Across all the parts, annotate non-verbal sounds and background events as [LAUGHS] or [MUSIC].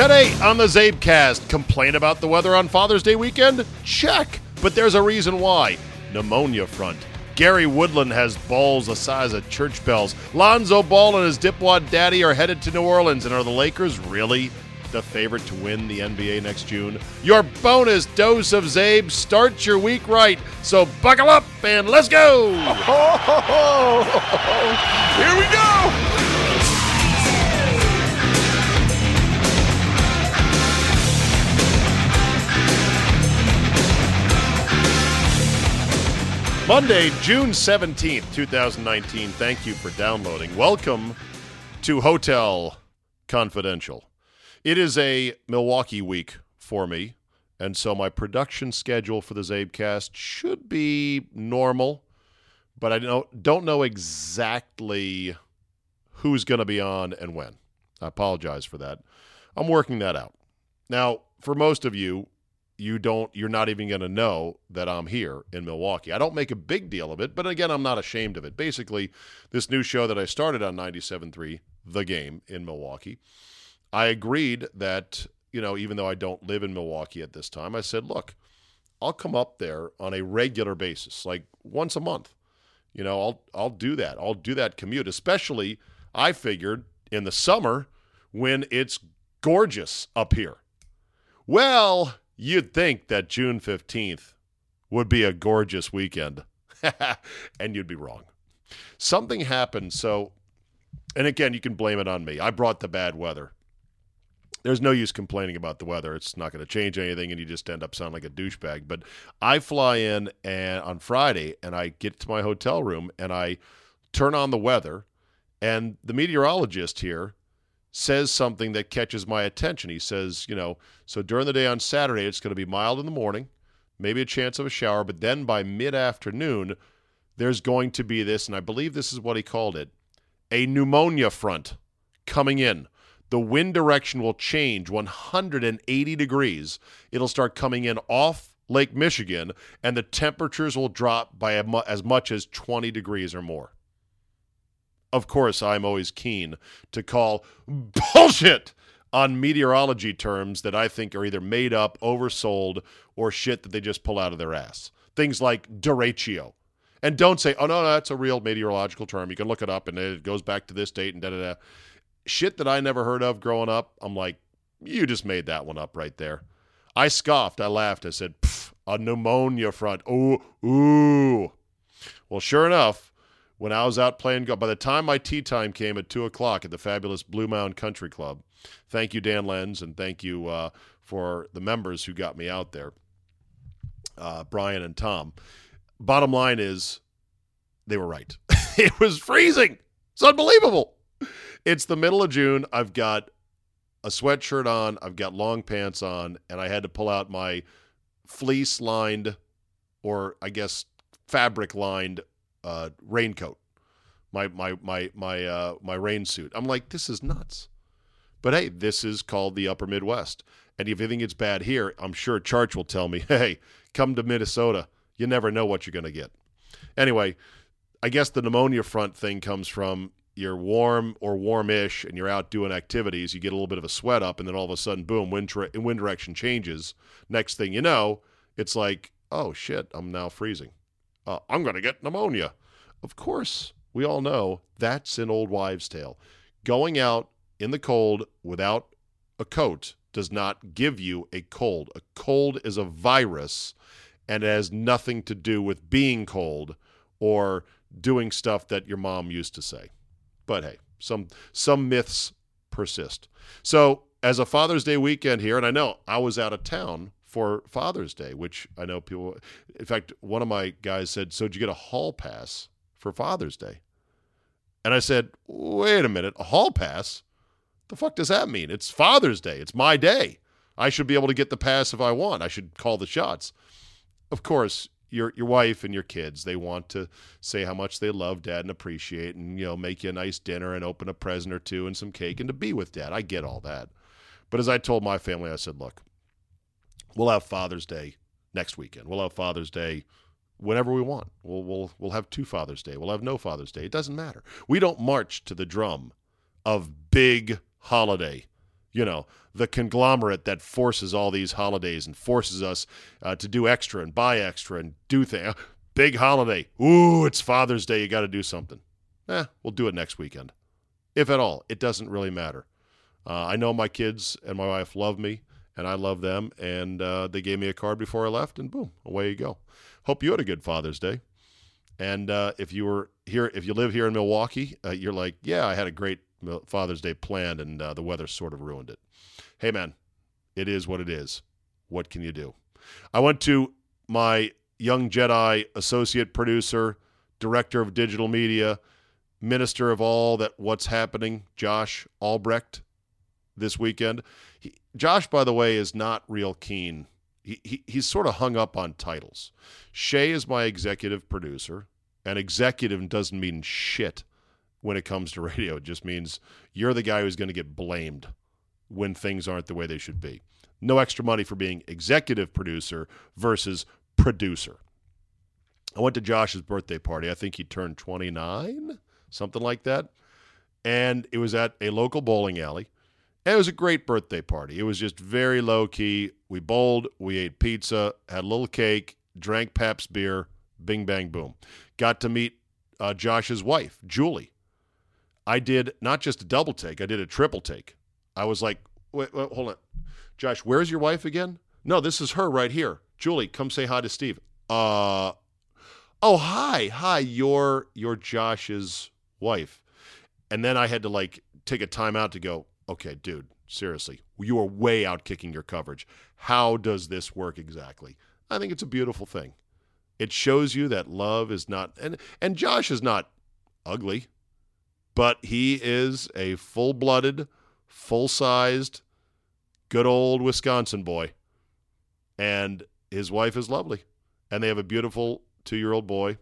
Today on the Czabecast, complain about the weather on Father's Day weekend? Check. But there's a reason why. Pneumonia front. Gary Woodland has balls the size of church bells. Lonzo Ball and his dipwad daddy are headed to New Orleans. And are the Lakers really the favorite to win the NBA next June? Your bonus dose of Czabe starts your week right. So buckle up and let's go. [LAUGHS] Here we go. Monday, June 17th, 2019. Thank you for downloading. Welcome to Hotel Confidential. It is a Milwaukee week for me, and so my production schedule for the Czabecast should be normal, but I don't, don't know exactly who's going to be on and when. I apologize for that. I'm working that out. Now, for most of you, you don't you're not even going to know that I'm here in Milwaukee. I don't make a big deal of it, but again, I'm not ashamed of it. Basically, this new show that I started on 97.3 The Game in Milwaukee, I agreed that, you know, even though I don't live in Milwaukee at this time, I said, "Look, I'll come up there on a regular basis, like once a month. You know, I'll I'll do that. I'll do that commute, especially I figured in the summer when it's gorgeous up here." Well, You'd think that June 15th would be a gorgeous weekend, [LAUGHS] and you'd be wrong. Something happened. So, and again, you can blame it on me. I brought the bad weather. There's no use complaining about the weather. It's not going to change anything, and you just end up sounding like a douchebag. But I fly in and on Friday, and I get to my hotel room, and I turn on the weather, and the meteorologist here says something that catches my attention. He says, you know, so during the day on Saturday, it's going to be mild in the morning, maybe a chance of a shower, but then by mid afternoon, there's going to be this, and I believe this is what he called it a pneumonia front coming in. The wind direction will change 180 degrees. It'll start coming in off Lake Michigan, and the temperatures will drop by as much as 20 degrees or more of course, I'm always keen to call bullshit on meteorology terms that I think are either made up, oversold, or shit that they just pull out of their ass. Things like derecho. And don't say, oh, no, no, that's a real meteorological term. You can look it up and it goes back to this date and da da da. Shit that I never heard of growing up, I'm like, you just made that one up right there. I scoffed. I laughed. I said, a pneumonia front. Ooh, ooh. Well, sure enough, when I was out playing golf. By the time my tea time came at 2 o'clock at the fabulous Blue Mound Country Club, thank you, Dan Lenz, and thank you uh, for the members who got me out there, uh, Brian and Tom. Bottom line is, they were right. [LAUGHS] it was freezing. It's unbelievable. It's the middle of June. I've got a sweatshirt on, I've got long pants on, and I had to pull out my fleece lined, or I guess fabric lined uh, raincoat, my my my my uh, my rain suit. I'm like, this is nuts. But hey, this is called the Upper Midwest, and if you think it's bad here, I'm sure Charch will tell me, [LAUGHS] hey, come to Minnesota. You never know what you're going to get. Anyway, I guess the pneumonia front thing comes from you're warm or warmish and you're out doing activities, you get a little bit of a sweat up, and then all of a sudden, boom, wind, tra- wind direction changes. Next thing you know, it's like, oh shit, I'm now freezing uh, I'm going to get pneumonia. Of course, we all know that's an old wives' tale. Going out in the cold without a coat does not give you a cold. A cold is a virus and it has nothing to do with being cold or doing stuff that your mom used to say. But hey, some some myths persist. So, as a Father's Day weekend here, and I know I was out of town for Father's Day, which I know people. In fact, one of my guys said, "So did you get a hall pass for Father's Day?" And I said, "Wait a minute, a hall pass? The fuck does that mean? It's Father's Day. It's my day. I should be able to get the pass if I want. I should call the shots." Of course, your your wife and your kids they want to say how much they love dad and appreciate and you know make you a nice dinner and open a present or two and some cake and to be with dad. I get all that. But as I told my family, I said, "Look, we'll have Father's Day next weekend. We'll have Father's Day whenever we want. We'll we'll we'll have two Father's Day. We'll have no Father's Day. It doesn't matter. We don't march to the drum of big holiday. You know, the conglomerate that forces all these holidays and forces us uh, to do extra and buy extra and do things. Big holiday. Ooh, it's Father's Day. You got to do something. Eh, we'll do it next weekend. If at all. It doesn't really matter. Uh, I know my kids and my wife love me, and I love them, and uh, they gave me a card before I left, and boom, away you go. Hope you had a good Father's Day. And uh, if you were here, if you live here in Milwaukee, uh, you're like, yeah, I had a great Father's Day planned, and uh, the weather sort of ruined it. Hey, man, it is what it is. What can you do? I went to my Young Jedi associate producer, director of digital media, minister of all that what's happening, Josh Albrecht, this weekend. He, Josh, by the way, is not real keen. He, he, he's sort of hung up on titles. Shay is my executive producer, and executive doesn't mean shit when it comes to [LAUGHS] radio. It just means you're the guy who's going to get blamed when things aren't the way they should be. No extra money for being executive producer versus producer. I went to Josh's birthday party. I think he turned 29, something like that. And it was at a local bowling alley. It was a great birthday party. It was just very low key. We bowled, we ate pizza, had a little cake, drank Pabst beer, bing, bang, boom. Got to meet uh, Josh's wife, Julie. I did not just a double take, I did a triple take. I was like, wait, wait hold on. Josh, where's your wife again? No, this is her right here. Julie, come say hi to Steve. Uh, oh, hi, hi, you're, you're Josh's wife. And then I had to like take a time out to go, okay, dude, seriously, you are way out kicking your coverage. How does this work exactly? I think it's a beautiful thing. It shows you that love is not, and, and Josh is not ugly, but he is a full blooded, full sized, good old Wisconsin boy. And his wife is lovely. And they have a beautiful two year old boy,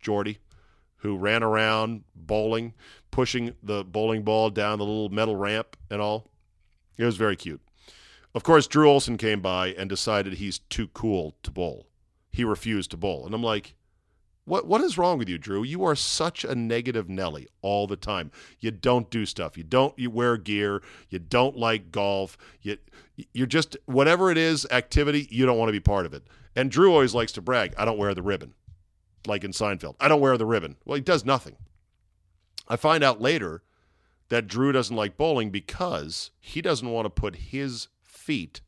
Jordy, who ran around bowling, pushing the bowling ball down the little metal ramp and all. It was very cute. Of course, Drew Olson came by and decided he's too cool to bowl. He refused to bowl. And I'm like, what what is wrong with you, Drew? You are such a negative Nelly all the time. You don't do stuff. You don't you wear gear. You don't like golf. You you're just whatever it is, activity, you don't want to be part of it. And Drew always likes to brag, I don't wear the ribbon like in Seinfeld. I don't wear the ribbon. Well, he does nothing. I find out later that Drew doesn't like bowling because he doesn't want to put his feet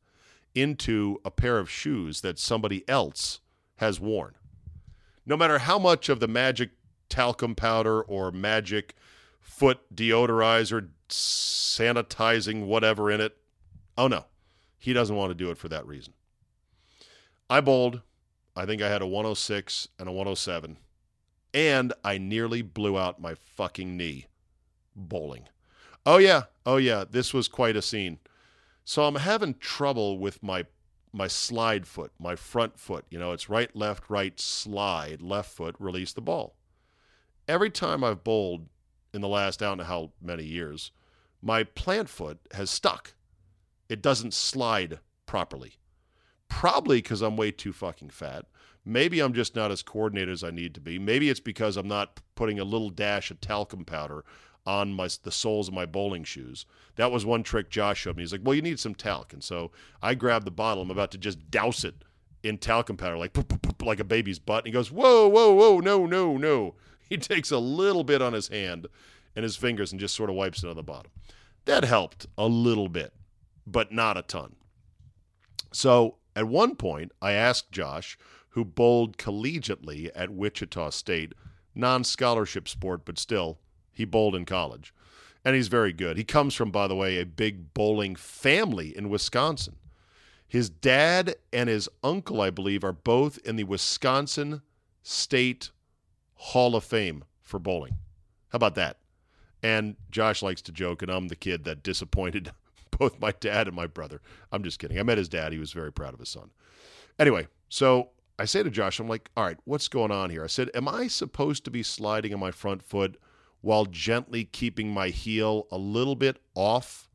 into a pair of shoes that somebody else has worn. No matter how much of the magic talcum powder or magic foot deodorizer, sanitizing, whatever in it, oh no, he doesn't want to do it for that reason. I bowled I think I had a 106 and a 107. And I nearly blew out my fucking knee bowling. Oh, yeah. Oh, yeah. This was quite a scene. So I'm having trouble with my my slide foot, my front foot. You know, it's right, left, right, slide, left foot, release the ball. Every time I've bowled in the last, I don't know how many years, my plant foot has stuck. It doesn't slide properly. Probably because I'm way too fucking fat. Maybe I'm just not as coordinated as I need to be. Maybe it's because I'm not putting a little dash of talcum powder on my the soles of my bowling shoes. That was one trick Josh showed me. He's like, "Well, you need some talc," and so I grabbed the bottle. I'm about to just douse it in talcum powder, like like a baby's butt. And he goes, "Whoa, whoa, whoa, no, no, no!" [LAUGHS] He takes a little bit on his hand and his fingers and just sort of wipes it on the bottom. That helped a little bit, but not a ton. So at one point, I asked Josh, who bowled collegiately at Wichita State, non scholarship sport, but still, he bowled in college. And he's very good. He comes from, by the way, a big bowling family in Wisconsin. His dad and his uncle, I believe, are both in the Wisconsin State Hall of Fame for bowling. How about that? And Josh likes to joke, and I'm the kid that disappointed both my dad and my brother. I'm just kidding. I met his dad. He was very proud of his son. Anyway, so I say to Josh, I'm like, all right, what's going on here? I said, am I supposed to be sliding on my front foot while gently keeping my heel a little bit off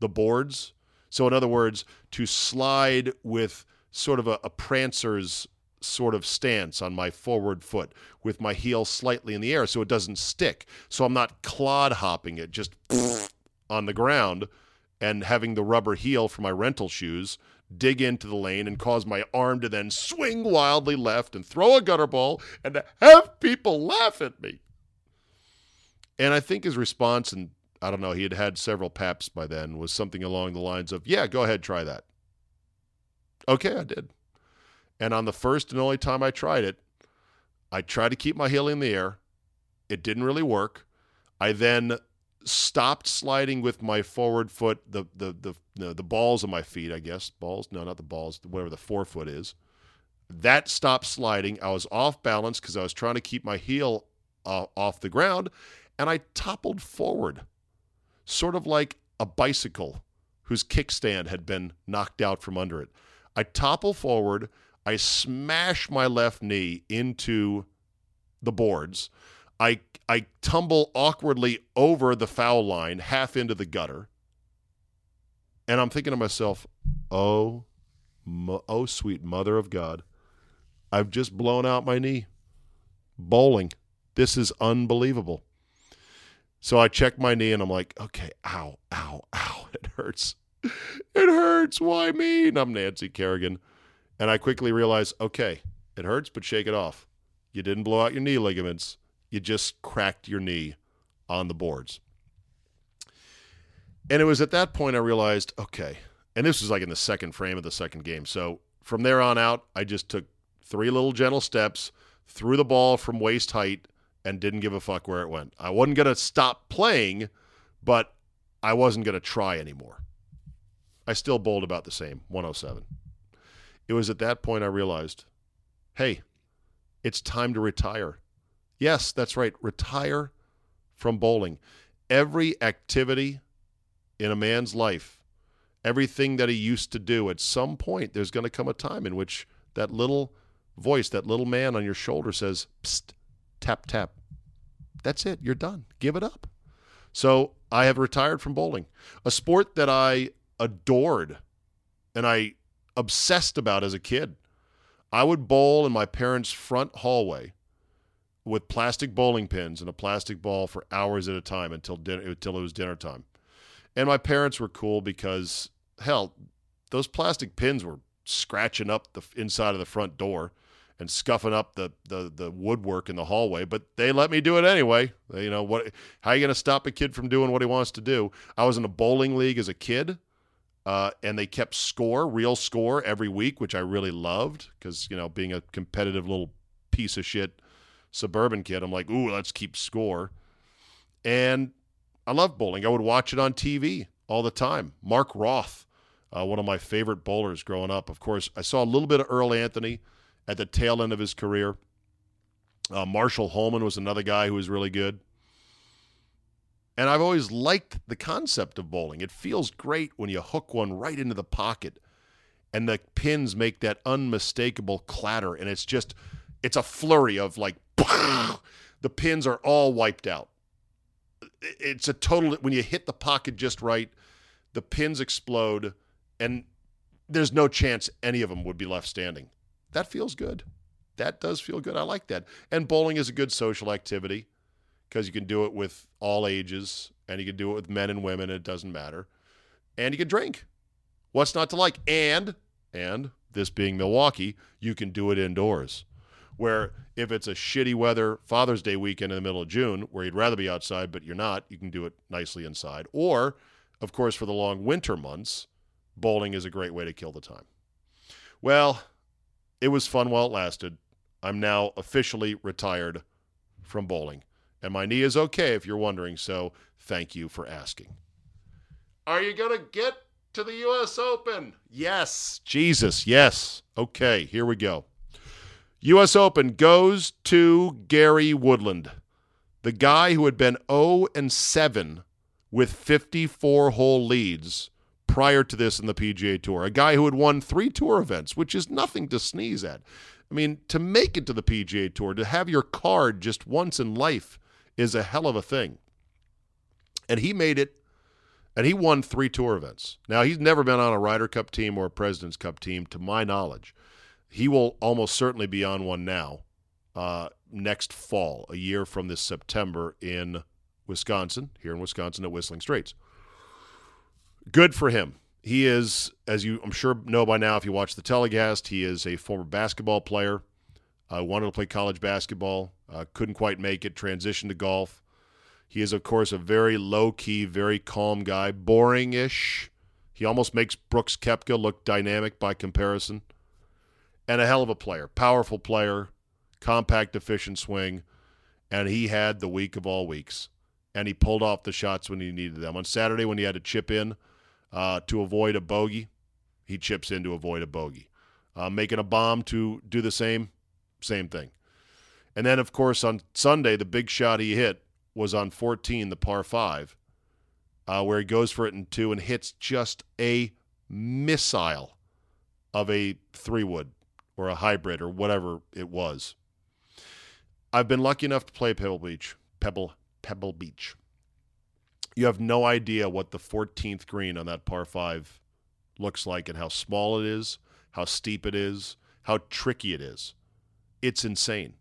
the boards? So, in other words, to slide with sort of a, a prancer's sort of stance on my forward foot with my heel slightly in the air so it doesn't stick. So I'm not clod hopping it just [LAUGHS] on the ground and having the rubber heel for my rental shoes dig into the lane and cause my arm to then swing wildly left and throw a gutter ball and have people laugh at me. And I think his response, and I don't know, he had had several paps by then, was something along the lines of, Yeah, go ahead, try that. Okay, I did. And on the first and only time I tried it, I tried to keep my heel in the air. It didn't really work. I then stopped sliding with my forward foot, the the the the, balls of my feet, I guess. Balls? No, not the balls, whatever the forefoot is. That stopped sliding. I was off balance because I was trying to keep my heel uh, off the ground, and I toppled forward, sort of like a bicycle whose kickstand had been knocked out from under it. I topple forward. I smash my left knee into the boards. I I tumble awkwardly over the foul line, half into the gutter. And I'm thinking to myself, "Oh, oh sweet mother of God. I've just blown out my knee. Bowling. This is unbelievable." So I check my knee and I'm like, "Okay, ow, ow, ow. [LAUGHS] It hurts. It hurts. Why me?" And I'm Nancy Kerrigan. And I quickly realize, okay, it hurts, but shake it off. You didn't blow out your knee ligaments. You just cracked your knee on the boards. And it was at that point I realized, okay, and this was like in the second frame of the second game. So from there on out, I just took three little gentle steps, threw the ball from waist height, and didn't give a fuck where it went. I wasn't going to stop playing, but I wasn't going to try anymore. I still bowled about the same, 107. It was at that point I realized, hey, it's time to retire. Yes, that's right. Retire from bowling. Every activity in a man's life, everything that he used to do, at some point, there's going to come a time in which that little voice, that little man on your shoulder says, Psst, tap, tap. That's it. You're done. Give it up. So I have retired from bowling, a sport that I adored and I obsessed about as a kid. I would bowl in my parents' front hallway with plastic bowling pins and a plastic ball for hours at a time until dinner until it was dinner time. And my parents were cool because hell, those plastic pins were scratching up the inside of the front door and scuffing up the, the, the woodwork in the hallway, but they let me do it anyway. You know what? How are you going to stop a kid from doing what he wants to do? I was in a bowling league as a kid, uh, and they kept score, real score, every week, which I really loved because you know being a competitive little piece of shit suburban kid, I'm like, ooh, let's keep score. And I love bowling. I would watch it on TV all the time. Mark Roth, uh, one of my favorite bowlers growing up. Of course, I saw a little bit of Earl Anthony at the tail end of his career. Uh, Marshall Holman was another guy who was really good. And I've always liked the concept of bowling. It feels great when you hook one right into the pocket and the pins make that unmistakable clatter. And it's just, it's a flurry of like, the pins are all wiped out. It's a total, when you hit the pocket just right, the pins explode and there's no chance any of them would be left standing. That feels good. That does feel good. I like that. And bowling is a good social activity because you can do it with all ages and you can do it with men and women. It doesn't matter. And you can drink. What's not to like? And, and this being Milwaukee, you can do it indoors. Where if it's a shitty weather Father's Day weekend in the middle of June, where you'd rather be outside, but you're not, you can do it nicely inside. Or, of course, for the long winter months, bowling is a great way to kill the time. Well, it was fun while it lasted. I'm now officially retired from bowling. And my knee is okay if you're wondering, so thank you for asking. Are you going to get to the U.S. Open? Yes. Jesus, yes. Okay, here we go. U.S. Open goes to Gary Woodland, the guy who had been 0 and 7 with 54 hole leads prior to this in the PGA Tour. A guy who had won three tour events, which is nothing to sneeze at. I mean, to make it to the PGA Tour, to have your card just once in life is a hell of a thing. And he made it, and he won three tour events. Now, he's never been on a Ryder Cup team or a President's Cup team, to my knowledge. He will almost certainly be on one now, uh, next fall, a year from this September in Wisconsin, here in Wisconsin at Whistling Straits. good for him. He is, as you I'm sure know by now if you watch the telecast, he is a former basketball player. Uh, wanted to play college basketball, uh, couldn't quite make it, transitioned to golf. He is, of course, a very low key, very calm guy, boring ish. He almost makes Brooks Koepka look dynamic by comparison. And a hell of a player, powerful player, compact, efficient swing. And he had the week of all weeks. And he pulled off the shots when he needed them. On Saturday, when he had to chip in uh, to avoid a bogey, he chips in to avoid a bogey. Uh, making a bomb to do the same, same thing. And then, of course, on Sunday, the big shot he hit was on 14, the par 5, uh, where he goes for it in two and hits just a missile of a three wood or a hybrid or whatever it was. I've been lucky enough to play Pebble Beach. Pebble Pebble Beach. You have no idea what the 14th green on that par 5 looks like and how small it is, how steep it is, how tricky it is. It's insane.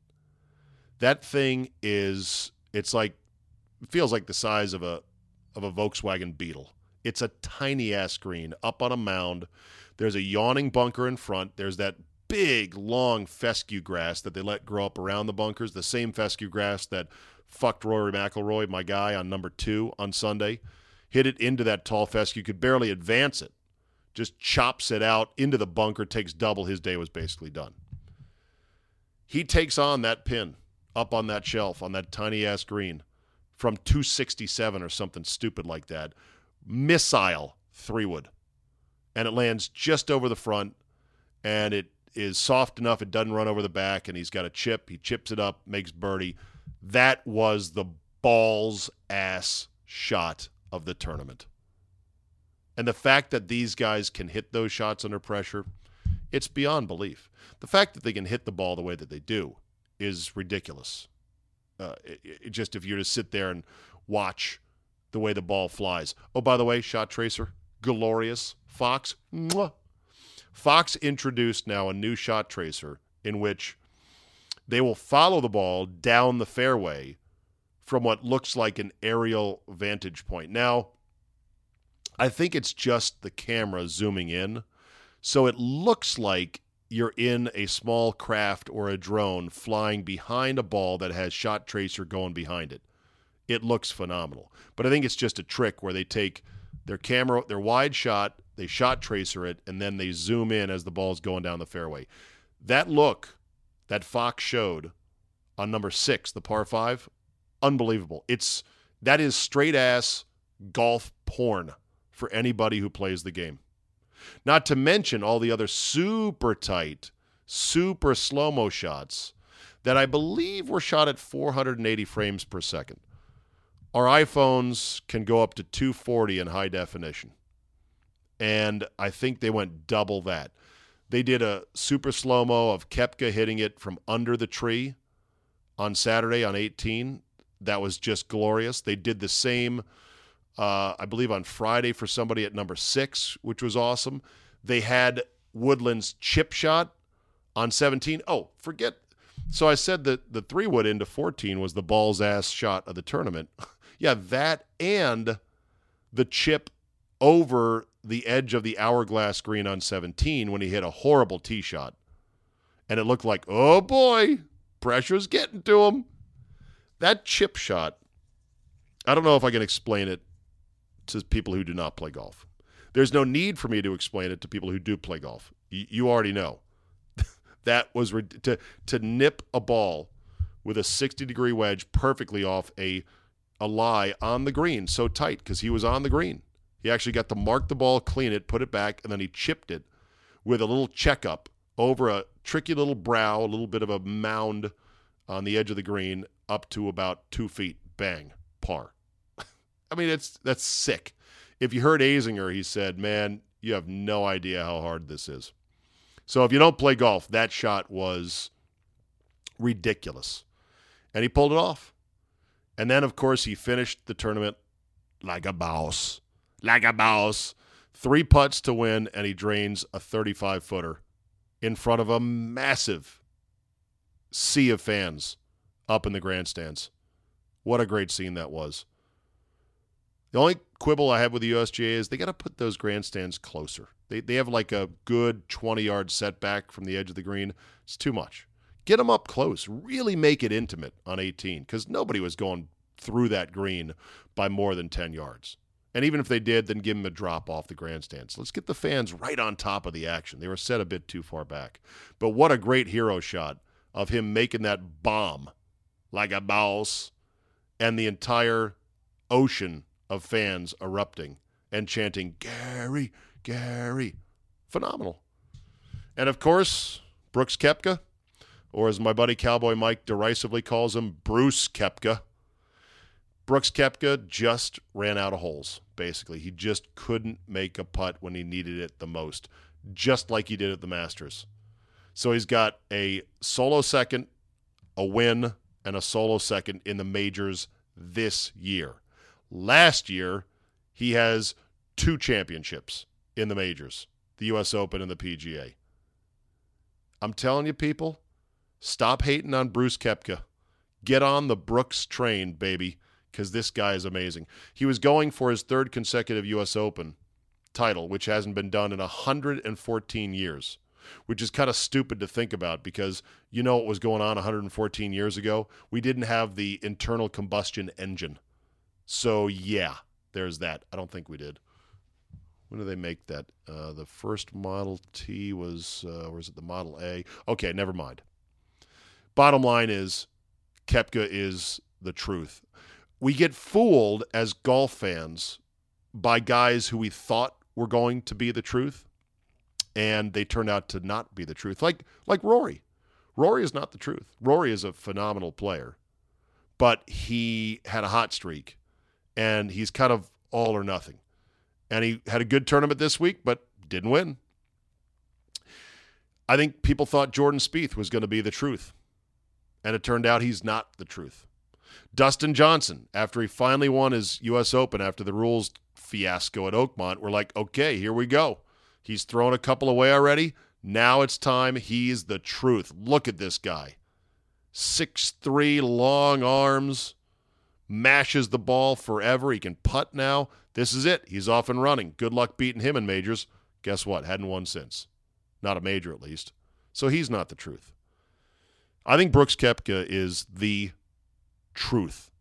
That thing is it's like feels like the size of a of a Volkswagen Beetle. It's a tiny ass green up on a mound. There's a yawning bunker in front. There's that big long fescue grass that they let grow up around the bunkers, the same fescue grass that fucked Rory McIlroy, my guy, on number two on Sunday. Hit it into that tall fescue, could barely advance it. Just chops it out into the bunker, takes double. His day was basically done. He takes on that pin up on that shelf on that tiny ass green from 267 or something stupid like that. Missile three wood. And it lands just over the front and it is soft enough it doesn't run over the back and he's got a chip. He chips it up, makes birdie. That was the balls ass shot of the tournament. And the fact that these guys can hit those shots under pressure, it's beyond belief. The fact that they can hit the ball the way that they do is ridiculous. Uh, it, it just if you're to sit there and watch the way the ball flies. Oh, by the way, shot tracer, glorious. Fox, mwah. Fox introduced now a new shot tracer in which they will follow the ball down the fairway from what looks like an aerial vantage point. Now, I think it's just the camera zooming in. So it looks like you're in a small craft or a drone flying behind a ball that has shot tracer going behind it. It looks phenomenal. But I think it's just a trick where they take their camera, their wide shot, they shot tracer it, and then they zoom in as the ball's going down the fairway. That look that Fox showed on number six, the par five, unbelievable. It's that is straight ass golf porn for anybody who plays the game. Not to mention all the other super tight, super slow mo shots that I believe were shot at 480 frames per second. Our iPhones can go up to 240 in high definition. And I think they went double that. They did a super slow mo of Koepka hitting it from under the tree on Saturday on 18. That was just glorious. They did the same uh, I believe on Friday for somebody at number six, which was awesome. They had Woodland's chip shot on 17. Oh, forget. So I said that the three wood into 14 was the balls ass shot of the tournament. [LAUGHS] yeah, that and the chip over the edge of the hourglass green on 17 when he hit a horrible tee shot. And it looked like, oh boy, pressure's getting to him. That chip shot, I don't know if I can explain it to people who do not play golf. There's no need for me to explain it to people who do play golf. Y- you already know. [LAUGHS] that was to to nip a ball with a 60 degree wedge perfectly off a a lie on the green so tight because he was on the green. He actually got to mark the ball, clean it, put it back, and then he chipped it with a little checkup over a tricky little brow, a little bit of a mound on the edge of the green, up to about two feet. Bang, par. [LAUGHS] I mean, it's that's sick. If you heard Azinger, he said, "Man, you have no idea how hard this is." So if you don't play golf, that shot was ridiculous, and he pulled it off. And then, of course, he finished the tournament like a boss, like a boss. Three putts to win, and he drains a 35 footer in front of a massive sea of fans up in the grandstands. What a great scene that was. The only quibble I have with the USGA is they got to put those grandstands closer. They, they have like a good 20 yard setback from the edge of the green. It's too much. Get them up close. Really make it intimate on 18 because nobody was going through that green by more than 10 yards. And even if they did, then give them a drop off the grandstands. Let's get the fans right on top of the action. They were set a bit too far back. But what a great hero shot of him making that bomb like a boss and the entire ocean of fans erupting and chanting, Gary, Gary. Phenomenal. And of course, Brooks Koepka, or as my buddy Cowboy Mike derisively calls him, Bruce Koepka. Brooks Koepka just ran out of holes, basically. He just couldn't make a putt when he needed it the most, just like he did at the Masters. So he's got a solo second, a win, and a solo second in the majors this year. Last year, he has two championships in the majors the U.S. Open and the PGA. I'm telling you, people, stop hating on Bruce Koepka. Get on the Brooks train, baby, because this guy is amazing. He was going for his third consecutive U.S. Open title, which hasn't been done in 114 years which is kind of stupid to think about because you know what was going on 114 years ago? We didn't have the internal combustion engine. So, yeah, there's that. I don't think we did. When do they make that? Uh, the first Model T was, uh, or is it the Model A? Okay, never mind. Bottom line is, Koepka is the truth. We get fooled as golf fans by guys who we thought were going to be the truth and they turned out to not be the truth. Like like Rory. Rory is not the truth. Rory is a phenomenal player, but he had a hot streak and he's kind of all or nothing. And he had a good tournament this week, but didn't win. I think people thought Jordan Spieth was going to be the truth. And it turned out he's not the truth. Dustin Johnson, after he finally won his U.S. Open after the rules fiasco at Oakmont, we're like, okay, here we go. He's thrown a couple away already. Now it's time. He's the truth. Look at this guy. Six-three, long arms, mashes the ball forever. He can putt now. This is it. He's off and running. Good luck beating him in majors. Guess what? Hadn't won since. Not a major, at least. So he's not the truth. I think Brooks Koepka is the truth.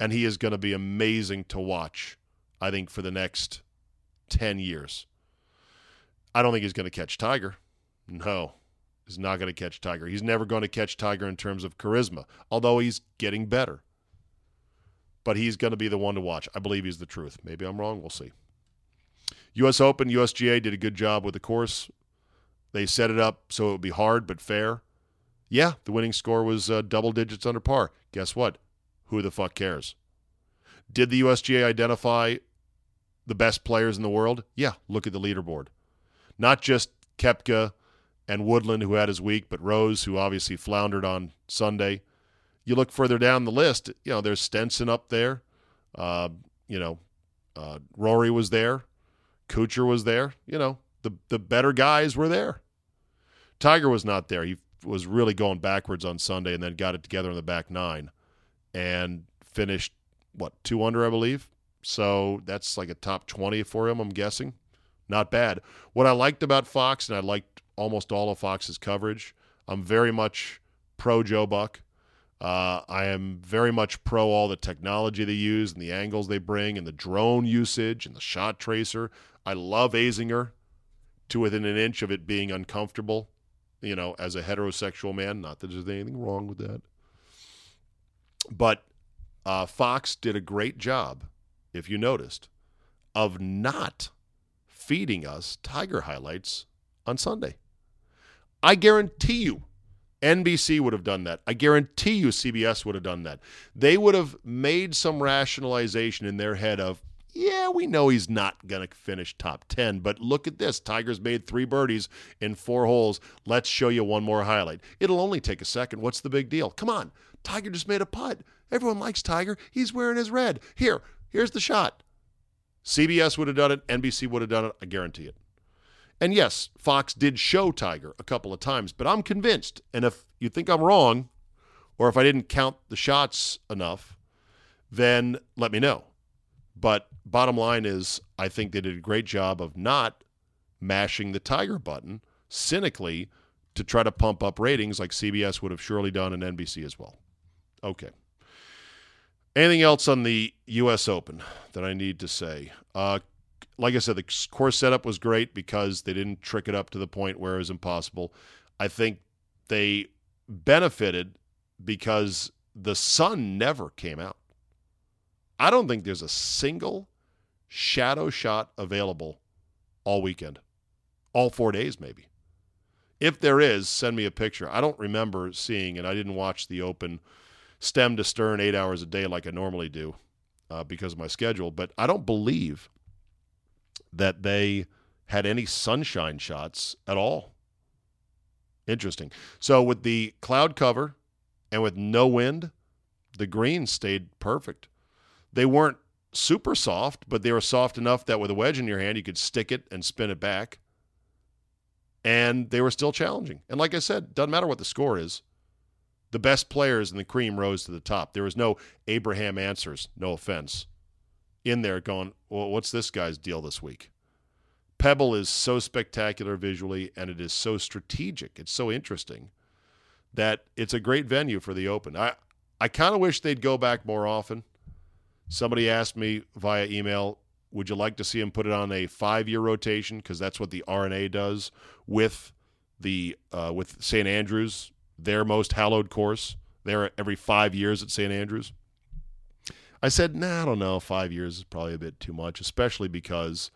And he is going to be amazing to watch, I think, for the next 10 years. I don't think he's going to catch Tiger. No, he's not going to catch Tiger. He's never going to catch Tiger in terms of charisma, although he's getting better. But he's going to be the one to watch. I believe he's the truth. Maybe I'm wrong. We'll see. U.S. Open, USGA did a good job with the course. They set it up so it would be hard but fair. Yeah, the winning score was uh, double digits under par. Guess what? Who the fuck cares? Did the USGA identify the best players in the world? Yeah, look at the leaderboard not just Koepka and Woodland, who had his week, but Rose, who obviously floundered on Sunday. You look further down the list, you know, there's Stenson up there. Uh, you know, uh, Rory was there. Kuchar was there. You know, the, the better guys were there. Tiger was not there. He was really going backwards on Sunday and then got it together in the back nine and finished, what, two under, I believe? So that's like a top 20 for him, I'm guessing not bad. What I liked about Fox, and I liked almost all of Fox's coverage, I'm very much pro Joe Buck. Uh, I am very much pro all the technology they use and the angles they bring and the drone usage and the shot tracer. I love Azinger to within an inch of it being uncomfortable, you know, as a heterosexual man. Not that there's anything wrong with that. But uh, Fox did a great job, if you noticed, of not feeding us Tiger highlights on Sunday. I guarantee you NBC would have done that. I guarantee you CBS would have done that. They would have made some rationalization in their head of, yeah, we know he's not going to finish top 10, but look at this. Tiger's made three birdies in four holes. Let's show you one more highlight. It'll only take a second. What's the big deal? Come on. Tiger just made a putt. Everyone likes Tiger. He's wearing his red. Here, here's the shot. CBS would have done it, NBC would have done it, I guarantee it. And yes, Fox did show Tiger a couple of times, but I'm convinced. And if you think I'm wrong, or if I didn't count the shots enough, then let me know. But bottom line is, I think they did a great job of not mashing the Tiger button cynically to try to pump up ratings like CBS would have surely done and NBC as well. Okay. Anything else on the U.S. Open that I need to say? Uh, like I said, the course setup was great because they didn't trick it up to the point where it was impossible. I think they benefited because the sun never came out. I don't think there's a single shadow shot available all weekend, all four days, maybe. If there is, send me a picture. I don't remember seeing, and I didn't watch the Open stem to stern eight hours a day like I normally do uh, because of my schedule, but I don't believe that they had any sunshine shots at all. Interesting. So with the cloud cover and with no wind, the greens stayed perfect. They weren't super soft, but they were soft enough that with a wedge in your hand, you could stick it and spin it back. And they were still challenging. And like I said, doesn't matter what the score is. The best players in the cream rose to the top. There was no Abraham Ancers, no offense, in there going, well, what's this guy's deal this week? Pebble is so spectacular visually and it is so strategic. It's so interesting that it's a great venue for the Open. I, I kind of wish they'd go back more often. Somebody asked me via email, would you like to see him put it on a five year rotation? Because that's what the R&A does with the uh, with St. Andrews, their most hallowed course. They're every five years at St. Andrews. I said, nah, I don't know. Five years is probably a bit too much, especially because,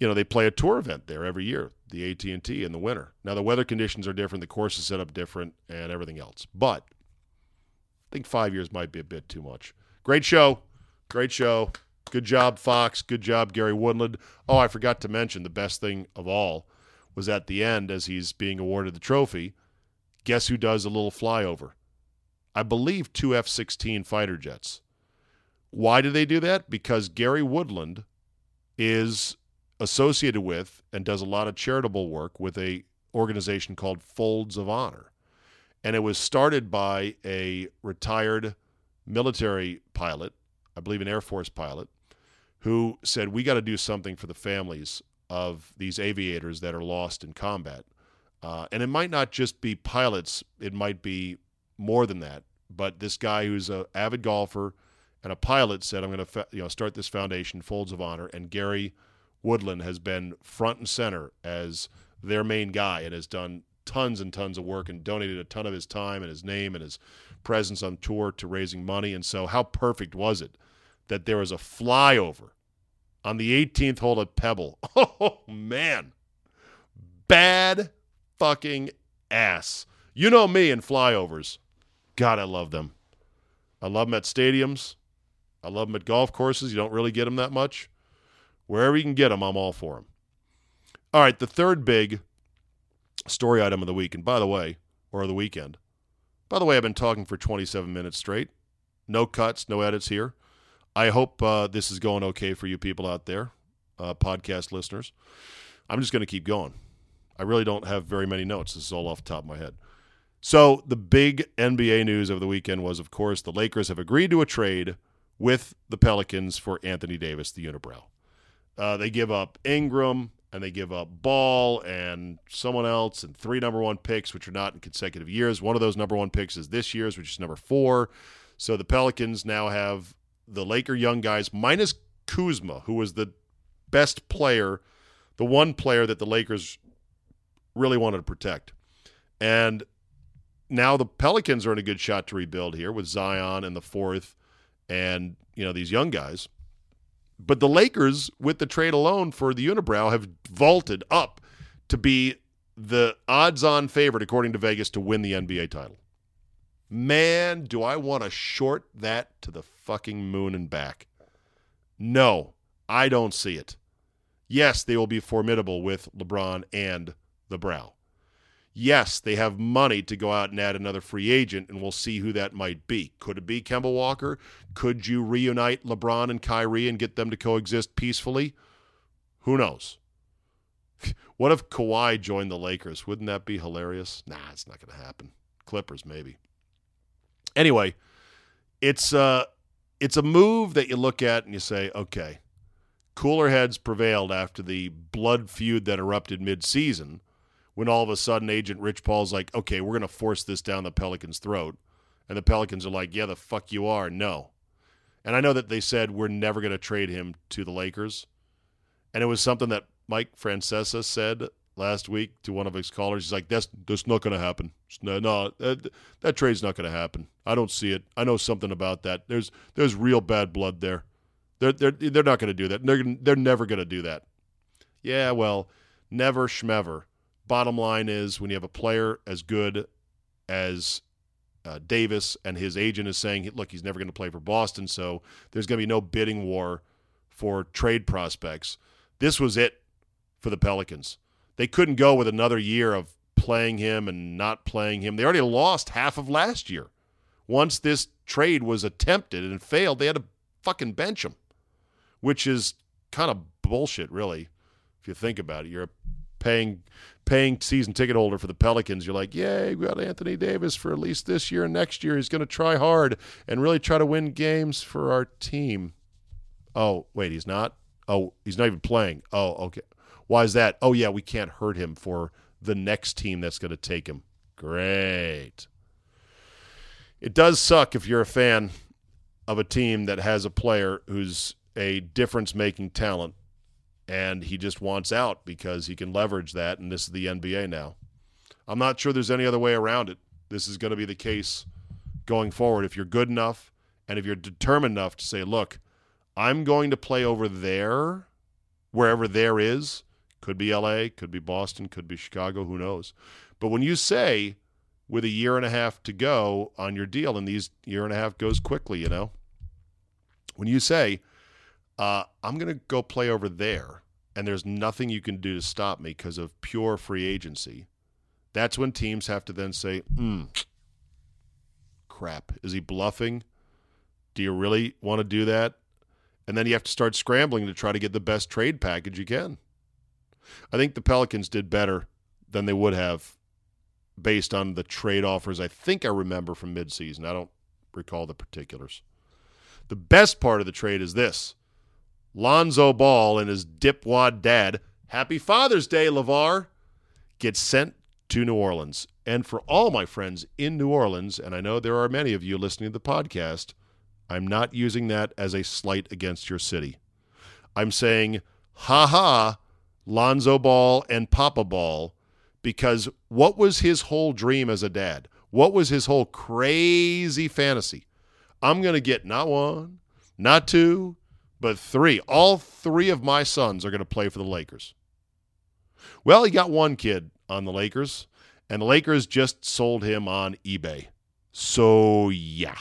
you know, they play a tour event there every year, the AT&T in the winter. Now the weather conditions are different, the course is set up different, and everything else. But I think five years might be a bit too much. Great show, great show. Good job, Fox. Good job, Gary Woodland. Oh, I forgot to mention the best thing of all was at the end as he's being awarded the trophy. Guess who does a little flyover? I believe two F 16 fighter jets. Why do they do that? Because Gary Woodland is associated with and does a lot of charitable work with a organization called Folds of Honor. And it was started by a retired military pilot, I believe an Air Force pilot, who said, We got to do something for the families of these aviators that are lost in combat. Uh, and it might not just be pilots, it might be more than that. But this guy who's an avid golfer and a pilot said, I'm going to fa- you know, start this foundation, Folds of Honor. And Gary Woodland has been front and center as their main guy and has done tons and tons of work and donated a ton of his time and his name and his presence on tour to raising money. And so, how perfect was it that there was a flyover on the 18th hole at Pebble. [LAUGHS] Oh, man. Bad fucking ass. You know me and flyovers. God, I love them. I love them at stadiums. I love them at golf courses. You don't really get them that much. Wherever you can get them, I'm all for them. All right, the third big story item of the week, and by the way, or the weekend. By the way, I've been talking for 27 minutes straight. No cuts, no edits here. I hope uh, this is going okay for you people out there, uh, podcast listeners. I'm just going to keep going. I really don't have very many notes. This is all off the top of my head. So, the big NBA news of the weekend was, of course, the Lakers have agreed to a trade with the Pelicans for Anthony Davis, the unibrow. Uh, they give up Ingram and they give up Ball and someone else and three number one picks, which are not in consecutive years. One of those number one picks is this year's, which is number four. So the Pelicans now have the Laker young guys minus Kuzma, who was the best player, the one player that the Lakers really wanted to protect. And now the Pelicans are in a good shot to rebuild here with Zion and the fourth and, you know, these young guys. But the Lakers, with the trade alone for the unibrow, have vaulted up to be the odds on favorite, according to Vegas, to win the NBA title. Man, do I want to short that to the fucking moon and back. No, I don't see it. Yes, they will be formidable with LeBron and the brow. Yes, they have money to go out and add another free agent, and we'll see who that might be. Could it be Kemba Walker? Could you reunite LeBron and Kyrie and get them to coexist peacefully? Who knows? [LAUGHS] What if Kawhi joined the Lakers? Wouldn't that be hilarious? Nah, it's not going to happen. Clippers, maybe. Anyway, it's uh, it's a move that you look at and you say, okay, cooler heads prevailed after the blood feud that erupted mid-season when all of a sudden agent Rich Paul's like, okay, we're going to force this down the Pelicans' throat. And the Pelicans are like, yeah, the fuck you are. No. And I know that they said we're never going to trade him to the Lakers. And it was something that Mike Francesa said last week to one of his callers. He's like, "That's that's not going to happen. No, no that, that trade's not going to happen. I don't see it. I know something about that. There's there's real bad blood there. They're they're they're not going to do that. They're they're never going to do that. Yeah, well, never schmever. Bottom line is, when you have a player as good as uh, Davis and his agent is saying, look, he's never going to play for Boston, so there's going to be no bidding war for trade prospects. This was it for the Pelicans. They couldn't go with another year of playing him and not playing him. They already lost half of last year. Once this trade was attempted and failed, they had to fucking bench him, which is kind of bullshit, really, if you think about it. You're paying paying season ticket holder for the Pelicans. You're like, yay, we got Anthony Davis for at least this year and next year. He's going to try hard and really try to win games for our team. Oh, wait, he's not? Oh, he's not even playing. Oh, okay. Why is that? Oh, yeah, we can't hurt him for the next team that's going to take him. Great. It does suck if you're a fan of a team that has a player who's a difference making talent and he just wants out because he can leverage that, and this is the NBA now. I'm not sure there's any other way around it. This is going to be the case going forward. If you're good enough and if you're determined enough to say, look, I'm going to play over there, wherever there is, could be LA, could be Boston, could be Chicago, who knows. But when you say, with a year and a half to go on your deal, and these year and a half goes quickly, you know, when you say, uh, I'm going to go play over there, and there's nothing you can do to stop me because of pure free agency. That's when teams have to then say, hmm, crap, is he bluffing? Do you really want to do that? And then you have to start scrambling to try to get the best trade package you can. I think the Pelicans did better than they would have based on the trade offers I think I remember from midseason. I don't recall the particulars. The best part of the trade is this Lonzo Ball and his dipwad dad, Happy Father's Day, LeVar, gets sent to New Orleans. And for all my friends in New Orleans, and I know there are many of you listening to the podcast, I'm not using that as a slight against your city. I'm saying, ha ha, Lonzo Ball and Papa Ball, because what was his whole dream as a dad? What was his whole crazy fantasy? I'm going to get not one, not two, but three. All three of my sons are going to play for the Lakers. Well, he got one kid on the Lakers, and the Lakers just sold him on eBay. So, yeah.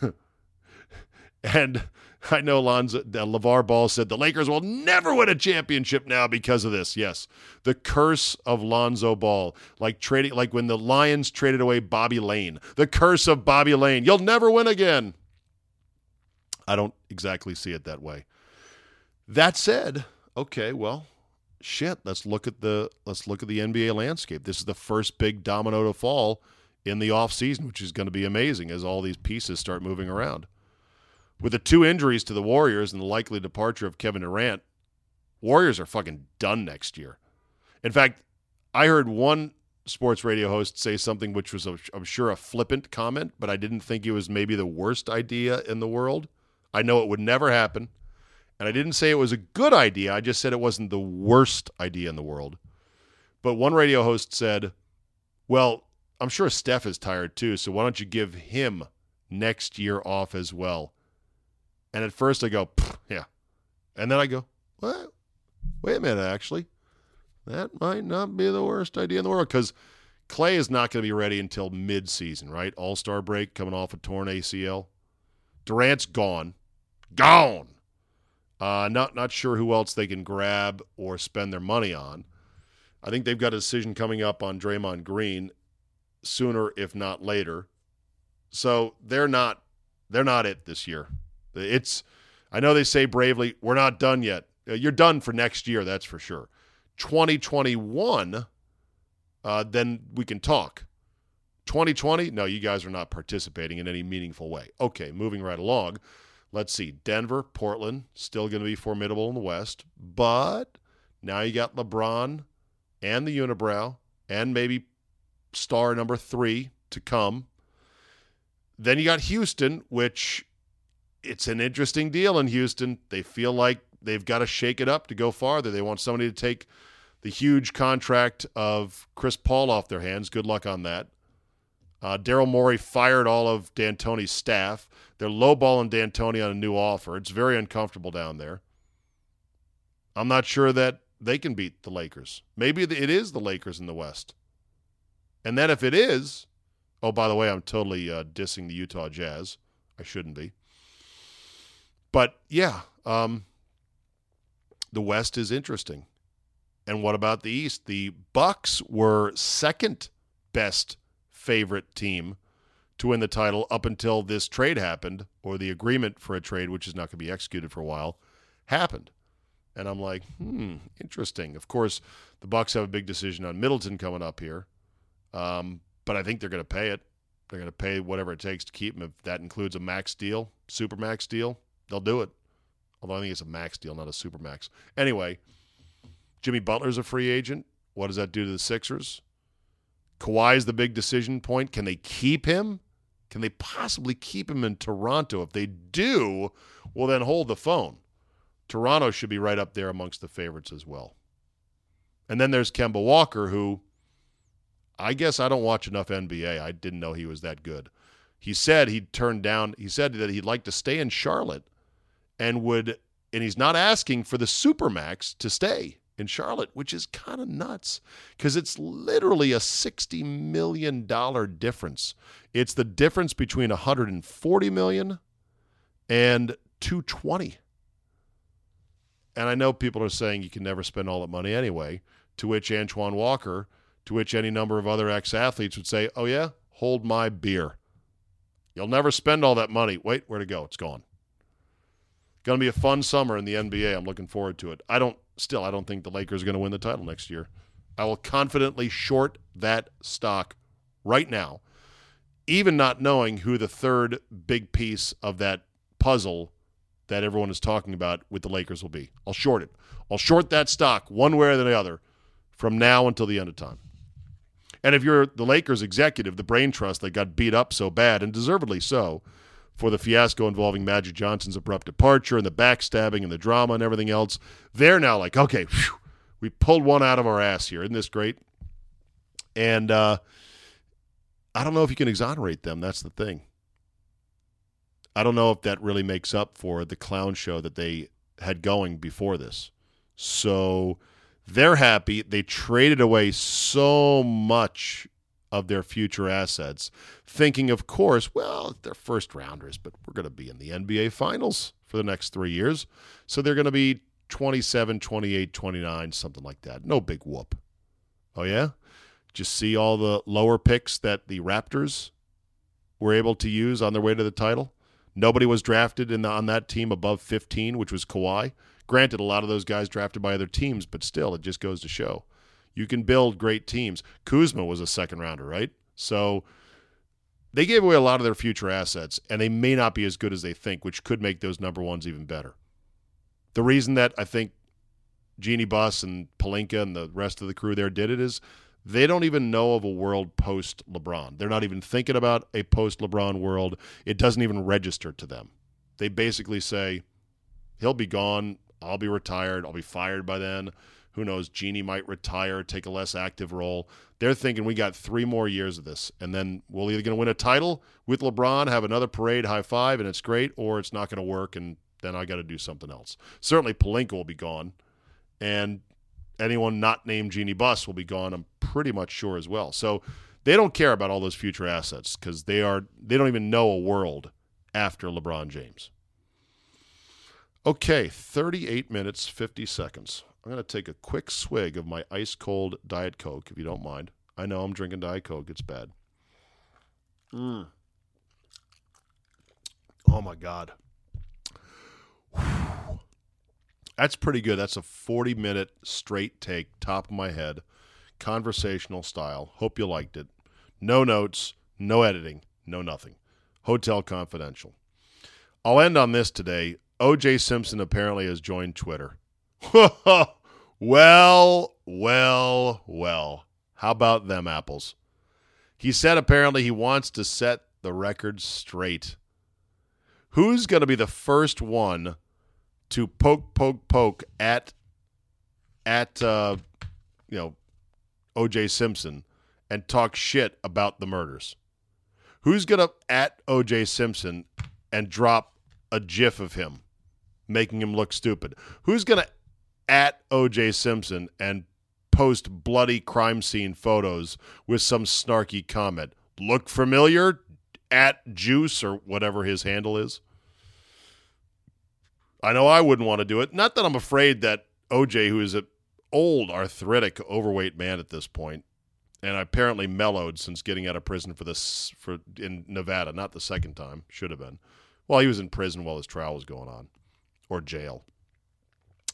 [LAUGHS] and I know Lonzo, uh, LeVar Ball said the Lakers will never win a championship now because of this. Yes, the curse of Lonzo Ball, like trading, like when the Lions traded away Bobby Layne, the curse of Bobby Layne. You'll never win again. I don't exactly see it that way. That said, okay, well, shit, let's look at the let's look at the NBA landscape. This is the first big domino to fall in the offseason, which is going to be amazing as all these pieces start moving around. With the two injuries to the Warriors and the likely departure of Kevin Durant, Warriors are fucking done next year. In fact, I heard one sports radio host say something which was, I'm sure, a flippant comment, but I didn't think it was maybe the worst idea in the world. I know it would never happen. And I didn't say it was a good idea. I just said it wasn't the worst idea in the world. But one radio host said, Well, I'm sure Steph is tired too, so why don't you give him next year off as well? And at first I go, Yeah. And then I go, What? Wait a minute, actually. That might not be the worst idea in the world because Clay is not going to be ready until mid-season, right? All Star break coming off a torn ACL. Durant's gone gone. Uh, not not sure who else they can grab or spend their money on. I think they've got a decision coming up on Draymond Green sooner, if not later. So they're not they're not it this year. It's I know they say bravely, we're not done yet. Uh, you're done for next year, that's for sure. 2021, uh, then we can talk. 2020, no, you guys are not participating in any meaningful way. Okay, moving right along. Let's see. Denver, Portland, still going to be formidable in the West, but now you got LeBron and the unibrow and maybe star number three to come. Then you got Houston, which it's an interesting deal in Houston. They feel like they've got to shake it up to go farther. They want somebody to take the huge contract of Chris Paul off their hands. Good luck on that. Uh, Daryl Morey fired all of D'Antoni's staff. They're lowballing D'Antoni on a new offer. It's very uncomfortable down there. I'm not sure that they can beat the Lakers. Maybe it is the Lakers in the West. And then if it is, oh, by the way, I'm totally uh, dissing the Utah Jazz. I shouldn't be. But yeah, um, the West is interesting. And what about the East? The Bucks were second best favorite team to win the title up until this trade happened, or the agreement for a trade, which is not going to be executed for a while, happened. And I'm like, hmm, interesting. Of course, the Bucks have a big decision on Middleton coming up here, um, but I think they're going to pay it. They're going to pay whatever it takes to keep him. If that includes a max deal, super max deal, they'll do it. Although I think it's a max deal, not a super max. Anyway, Jimmy Butler's a free agent. What does that do to the Sixers? Kawhi's the big decision point. Can they keep him? Can they possibly keep him in Toronto? If they do, well, then hold the phone. Toronto should be right up there amongst the favorites as well. And then there's Kemba Walker, who I guess I don't watch enough NBA. I didn't know he was that good. He said he'd turned down, he said that he'd like to stay in Charlotte and would, and he's not asking for the Supermax to stay in Charlotte, which is kind of nuts because it's literally a $60 million difference. It's the difference between 140 million and 220. And I know people are saying you can never spend all that money anyway, to which Antoine Walker, to which any number of other ex athletes would say, oh, yeah, hold my beer. You'll never spend all that money. Wait, where to go? It's gone. Going to be a fun summer in the NBA. I'm looking forward to it. I don't, still, I don't think the Lakers are going to win the title next year. I will confidently short that stock right now, even not knowing who the third big piece of that puzzle that everyone is talking about with the Lakers will be. I'll short it. I'll short that stock one way or the other from now until the end of time. And if you're the Lakers executive, the brain trust that got beat up so bad, and deservedly so, for the fiasco involving Magic Johnson's abrupt departure and the backstabbing and the drama and everything else, they're now like, okay, whew, we pulled one out of our ass here. Isn't this great? And uh, I don't know if you can exonerate them. That's the thing. I don't know if that really makes up for the clown show that they had going before this. So they're happy. They traded away so much of their future assets, thinking, of course, well, they're first rounders, but we're going to be in the NBA Finals for the next three years. So they're going to be 27, 28, 29, something like that. No big whoop. Oh, yeah? Just see all the lower picks that the Raptors were able to use on their way to the title? Nobody was drafted in the, on that team above 15, which was Kawhi. Granted, a lot of those guys drafted by other teams, but still, it just goes to show you can build great teams. Kuzma was a second rounder, right? So they gave away a lot of their future assets, and they may not be as good as they think, which could make those number ones even better. The reason that I think Jeanie Buss and Pelinka and the rest of the crew there did it is they don't even know of a world post LeBron. They're not even thinking about a post LeBron world. It doesn't even register to them. They basically say, he'll be gone. I'll be retired. I'll be fired by then. Who knows? Jeanie might retire, take a less active role. They're thinking we got three more years of this, and then we're either going to win a title with LeBron, have another parade high five, and it's great, or it's not going to work, and then I got to do something else. Certainly, Pelinka will be gone, and anyone not named Jeanie Buss will be gone. I'm pretty much sure as well. So they don't care about all those future assets because they are they don't even know a world after LeBron James. Okay, 38 minutes 50 seconds. I'm going to take a quick swig of my ice cold Diet Coke, if you don't mind. I know I'm drinking Diet Coke. It's bad. Mm. Oh, my God. That's pretty good. That's a 40 minute straight take, top of my head, conversational style. Hope you liked it. No notes, no editing, no nothing. Hotel Confidential. I'll end on this today. OJ Simpson apparently has joined Twitter. [LAUGHS] well, well, well. How about them apples? He said apparently he wants to set the record straight. Who's going to be the first one to poke, poke, poke at at uh, you know O.J. Simpson and talk shit about the murders? Who's going to at O.J. Simpson and drop a GIF of him making him look stupid? Who's going to at O.J. Simpson and post bloody crime scene photos with some snarky comment? Look familiar? At Juice or whatever his handle is. I know I wouldn't want to do it. Not that I'm afraid that OJ, who is an old, arthritic, overweight man at this point, and apparently mellowed since getting out of prison for this for in Nevada, not the second time, should have been. Well, he was in prison while his trial was going on, or jail.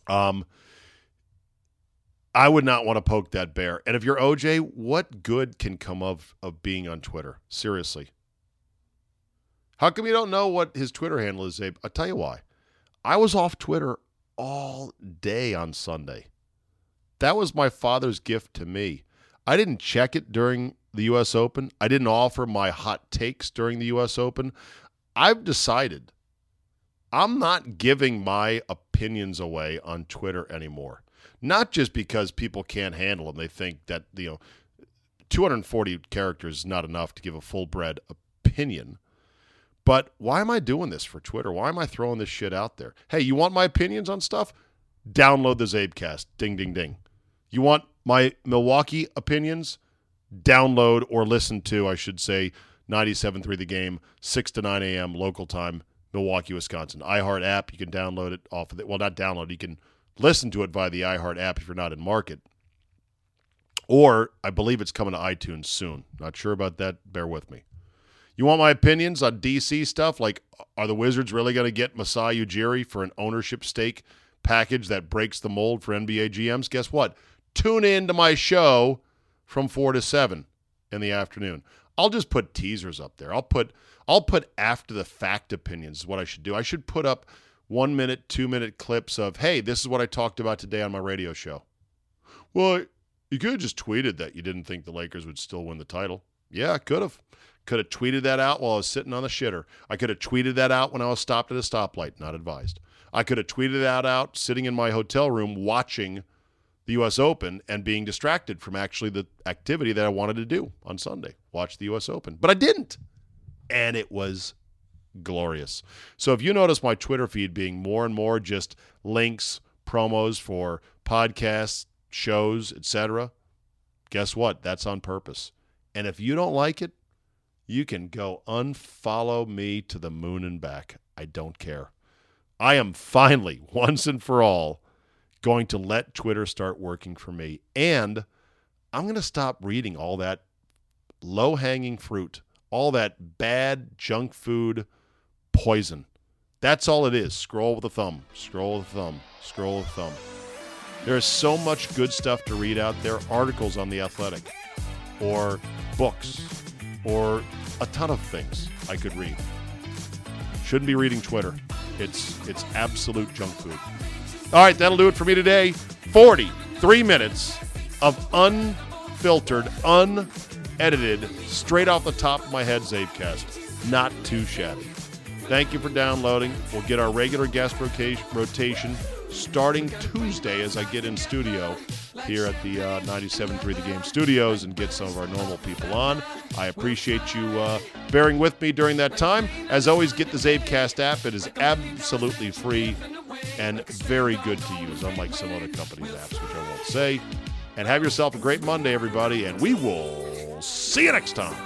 Um, I would not want to poke that bear. And if you're OJ, what good can come of of being on Twitter? Seriously. How come you don't know what his Twitter handle is, Abe? I'll tell you why. I was off Twitter all day on Sunday. That was my father's gift to me. I didn't check it during the U.S. Open. I didn't offer my hot takes during the U.S. Open. I've decided I'm not giving my opinions away on Twitter anymore. Not just because people can't handle them. They think that, you know, 240 characters is not enough to give a full bred opinion. But why am I doing this for Twitter? Why am I throwing this shit out there? Hey, you want my opinions on stuff? Download the Czabecast. Ding, ding, ding. You want my Milwaukee opinions? Download or listen to, I should say, 97.3 The Game, 6 to 9 a.m. local time, Milwaukee, Wisconsin. iHeart app, you can download it off of it. Well, not download, you can listen to it via the iHeart app if you're not in market. Or I believe it's coming to iTunes soon. Not sure about that. Bear with me. You want my opinions on DC stuff? Like, are the Wizards really going to get Masai Ujiri for an ownership stake package that breaks the mold for NBA GMs? Guess what? Tune in to my show from four to seven in the afternoon. I'll just put teasers up there. I'll put I'll put after the fact opinions is what I should do. I should put up one minute, two minute clips of, hey, this is what I talked about today on my radio show. Well, you could have just tweeted that you didn't think the Lakers would still win the title. Yeah, I could have. Could have tweeted that out while I was sitting on the shitter. I could have tweeted that out when I was stopped at a stoplight, not advised. I could have tweeted that out sitting in my hotel room watching the U.S. Open and being distracted from actually the activity that I wanted to do on Sunday, watch the U.S. Open. But I didn't. And it was glorious. So if you notice my Twitter feed being more and more just links, promos for podcasts, shows, etc., guess what? That's on purpose. And if you don't like it, you can go unfollow me to the moon and back. I don't care. I am finally, [LAUGHS] once and for all, going to let Twitter start working for me. And I'm going to stop reading all that low hanging fruit, all that bad junk food poison. That's all it is. Scroll with a thumb, scroll with a thumb, scroll with a thumb. There is so much good stuff to read out there articles on The Athletic, or books, or a ton of things I could read. Shouldn't be reading Twitter. It's it's absolute junk food. All right, that'll do it for me today. 43 minutes of unfiltered, unfiltered, unedited, straight off the top of my head Czabecast. Not too shabby. Thank you for downloading. We'll get our regular guest rotation starting Tuesday as I get in studio here at the uh, 97.3 The Game studios and get some of our normal people on. I appreciate you uh, bearing with me during that time. As always, get the Czabecast app. It is absolutely free and very good to use, unlike some other companies' apps, which I won't say. And have yourself a great Monday, everybody, and we will see you next time.